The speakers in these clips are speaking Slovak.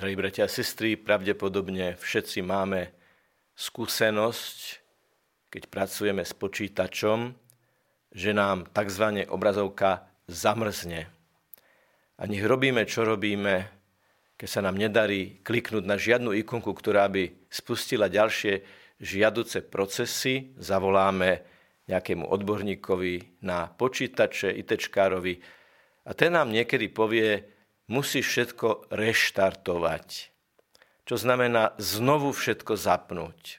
Drahí bratia a sestry, pravdepodobne všetci máme skúsenosť, keď pracujeme s počítačom, že nám tzv. obrazovka zamrzne. A nech robíme, čo robíme, keď sa nám nedarí kliknúť na žiadnu ikonku, ktorá by spustila ďalšie žiaduce procesy, zavoláme nejakému odborníkovi na počítače, ITčkárovi a ten nám niekedy povie, musíš všetko reštartovať. Čo znamená znovu všetko zapnúť.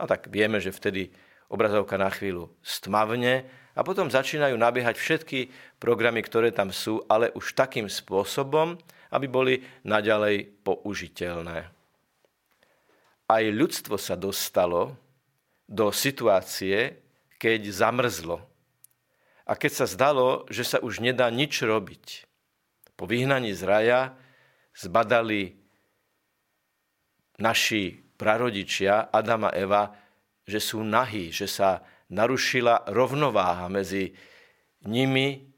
A tak vieme, že vtedy obrazovka na chvíľu stmavne a potom začínajú nabiehať všetky programy, ktoré tam sú, ale už takým spôsobom, aby boli naďalej použiteľné. Aj ľudstvo sa dostalo do situácie, keď zamrzlo. A keď sa zdalo, že sa už nedá nič robiť, po vyhnaní z raja zbadali naši prarodičia Adam a Eva, že sú nahí, že sa narušila rovnováha medzi nimi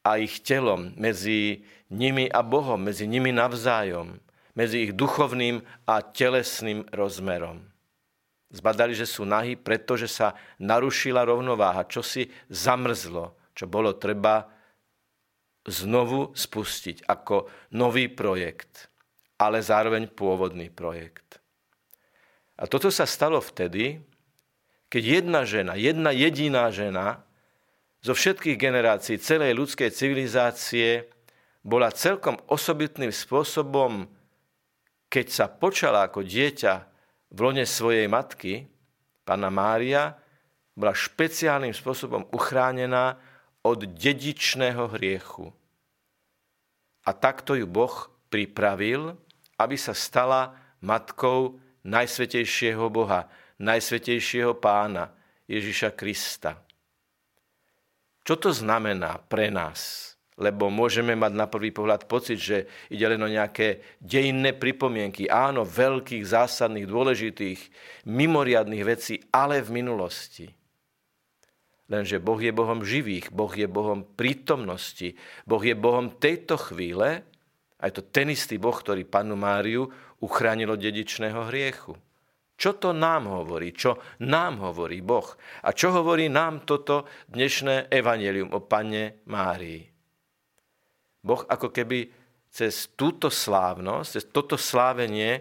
a ich telom, medzi nimi a Bohom, medzi nimi navzájom, medzi ich duchovným a telesným rozmerom. Zbadali, že sú nahy, pretože sa narušila rovnováha, čo si zamrzlo, čo bolo treba znovu spustiť ako nový projekt, ale zároveň pôvodný projekt. A toto sa stalo vtedy, keď jedna žena, jedna jediná žena zo všetkých generácií celej ľudskej civilizácie bola celkom osobitným spôsobom, keď sa počala ako dieťa v lone svojej matky, pána Mária, bola špeciálnym spôsobom uchránená od dedičného hriechu. A takto ju Boh pripravil, aby sa stala matkou Najsvetejšieho Boha, Najsvetejšieho Pána Ježiša Krista. Čo to znamená pre nás? Lebo môžeme mať na prvý pohľad pocit, že ide len o nejaké dejinné pripomienky. Áno, veľkých, zásadných, dôležitých, mimoriadných vecí, ale v minulosti. Lenže Boh je Bohom živých, Boh je Bohom prítomnosti, Boh je Bohom tejto chvíle, aj to ten istý Boh, ktorý panu Máriu uchránil od dedičného hriechu. Čo to nám hovorí? Čo nám hovorí Boh? A čo hovorí nám toto dnešné evanelium o Pane Márii? Boh ako keby cez túto slávnosť, cez toto slávenie,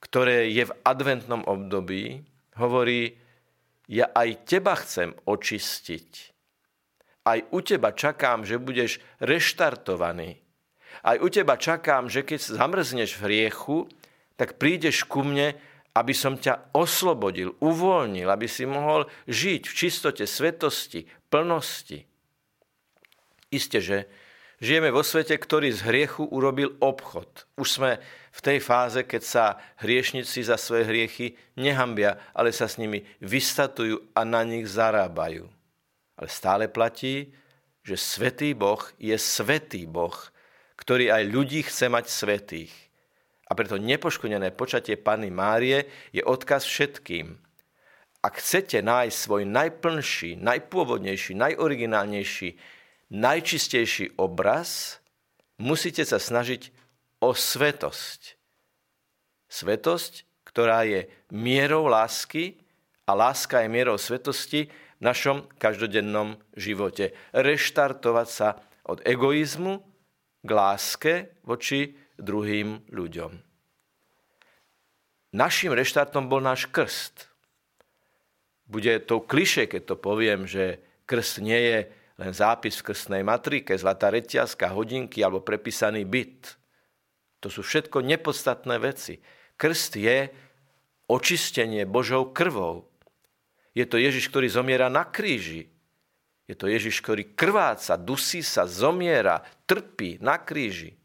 ktoré je v adventnom období, hovorí, ja aj teba chcem očistiť. Aj u teba čakám, že budeš reštartovaný. Aj u teba čakám, že keď zamrzneš v hriechu, tak prídeš ku mne, aby som ťa oslobodil, uvoľnil, aby si mohol žiť v čistote, svetosti, plnosti. Isté, že žijeme vo svete, ktorý z hriechu urobil obchod. Už sme v tej fáze, keď sa hriešnici za svoje hriechy nehambia, ale sa s nimi vystatujú a na nich zarábajú. Ale stále platí, že svetý Boh je svetý Boh, ktorý aj ľudí chce mať svetých. A preto nepoškodené počatie Panny Márie je odkaz všetkým. Ak chcete nájsť svoj najplnší, najpôvodnejší, najoriginálnejší, najčistejší obraz, musíte sa snažiť o svetosť. Svetosť, ktorá je mierou lásky a láska je mierou svetosti v našom každodennom živote. Reštartovať sa od egoizmu k láske voči druhým ľuďom. Našim reštartom bol náš krst. Bude to kliše, keď to poviem, že krst nie je len zápis v krstnej matrike, zlatá reťazka, hodinky alebo prepísaný byt. To sú všetko nepodstatné veci. Krst je očistenie Božou krvou. Je to Ježiš, ktorý zomiera na kríži. Je to Ježiš, ktorý krváca, dusí sa, zomiera, trpí na kríži.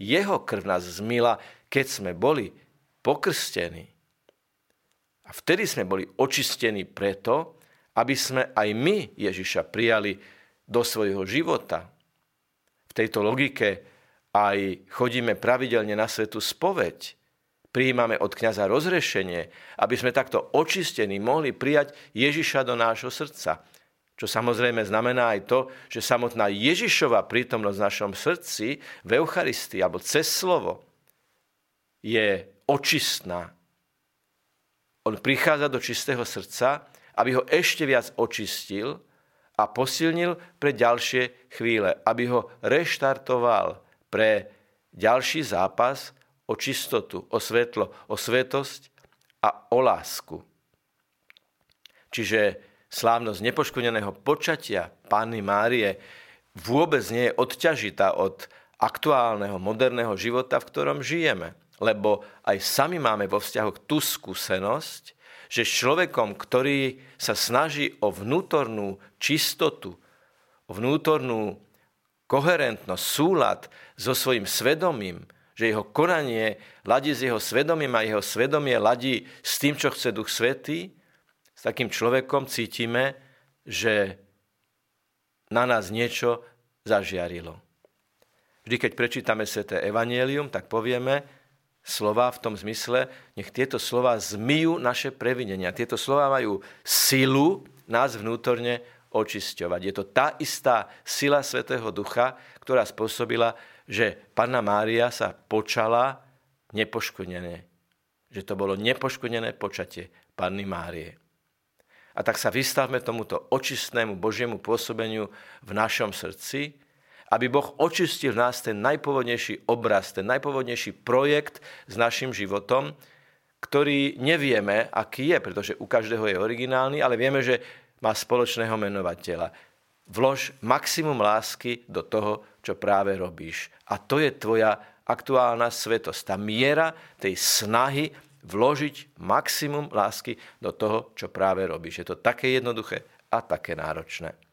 Jeho krv nás zmila, keď sme boli pokrstení. A vtedy sme boli očistení preto, aby sme aj my Ježiša prijali do svojho života. V tejto logike aj chodíme pravidelne na svetu spoveď, prijímame od kniaza rozrešenie, aby sme takto očistení mohli prijať Ježiša do nášho srdca. Čo samozrejme znamená aj to, že samotná Ježišova prítomnosť v našom srdci v Eucharistii alebo cez slovo je očistná. On prichádza do čistého srdca, aby ho ešte viac očistil a posilnil pre ďalšie chvíle, aby ho reštartoval pre ďalší zápas o čistotu, o svetlo, o svetosť a o lásku. Čiže slávnosť nepoškodeného počatia Panny Márie vôbec nie je odťažitá od aktuálneho, moderného života, v ktorom žijeme. Lebo aj sami máme vo vzťahu tú skúsenosť, že človekom, ktorý sa snaží o vnútornú čistotu, o vnútornú koherentnosť, súlad so svojím svedomím, že jeho konanie ladí s jeho svedomím a jeho svedomie ladí s tým, čo chce Duch Svetý, s takým človekom cítime, že na nás niečo zažiarilo. Vždy, keď prečítame Sveté Evangelium, tak povieme slova v tom zmysle, nech tieto slova zmyjú naše previnenia. Tieto slova majú silu nás vnútorne očisťovať. Je to tá istá sila Svetého Ducha, ktorá spôsobila, že Panna Mária sa počala nepoškodené. Že to bolo nepoškodené počatie Panny Márie. A tak sa vystavme tomuto očistnému Božiemu pôsobeniu v našom srdci, aby Boh očistil nás ten najpovodnejší obraz, ten najpovodnejší projekt s našim životom, ktorý nevieme, aký je, pretože u každého je originálny, ale vieme, že má spoločného menovateľa. Vlož maximum lásky do toho, čo práve robíš. A to je tvoja aktuálna svetosť. Tá miera tej snahy vložiť maximum lásky do toho, čo práve robíš. Je to také jednoduché a také náročné.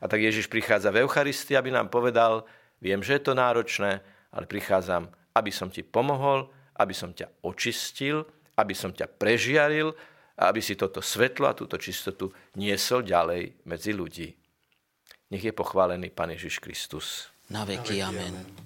A tak Ježiš prichádza v Eucharistii, aby nám povedal, viem, že je to náročné, ale prichádzam, aby som ti pomohol, aby som ťa očistil, aby som ťa prežiaril a aby si toto svetlo a túto čistotu niesol ďalej medzi ľudí. Nech je pochválený Pán Ježiš Kristus. Na veky, amen.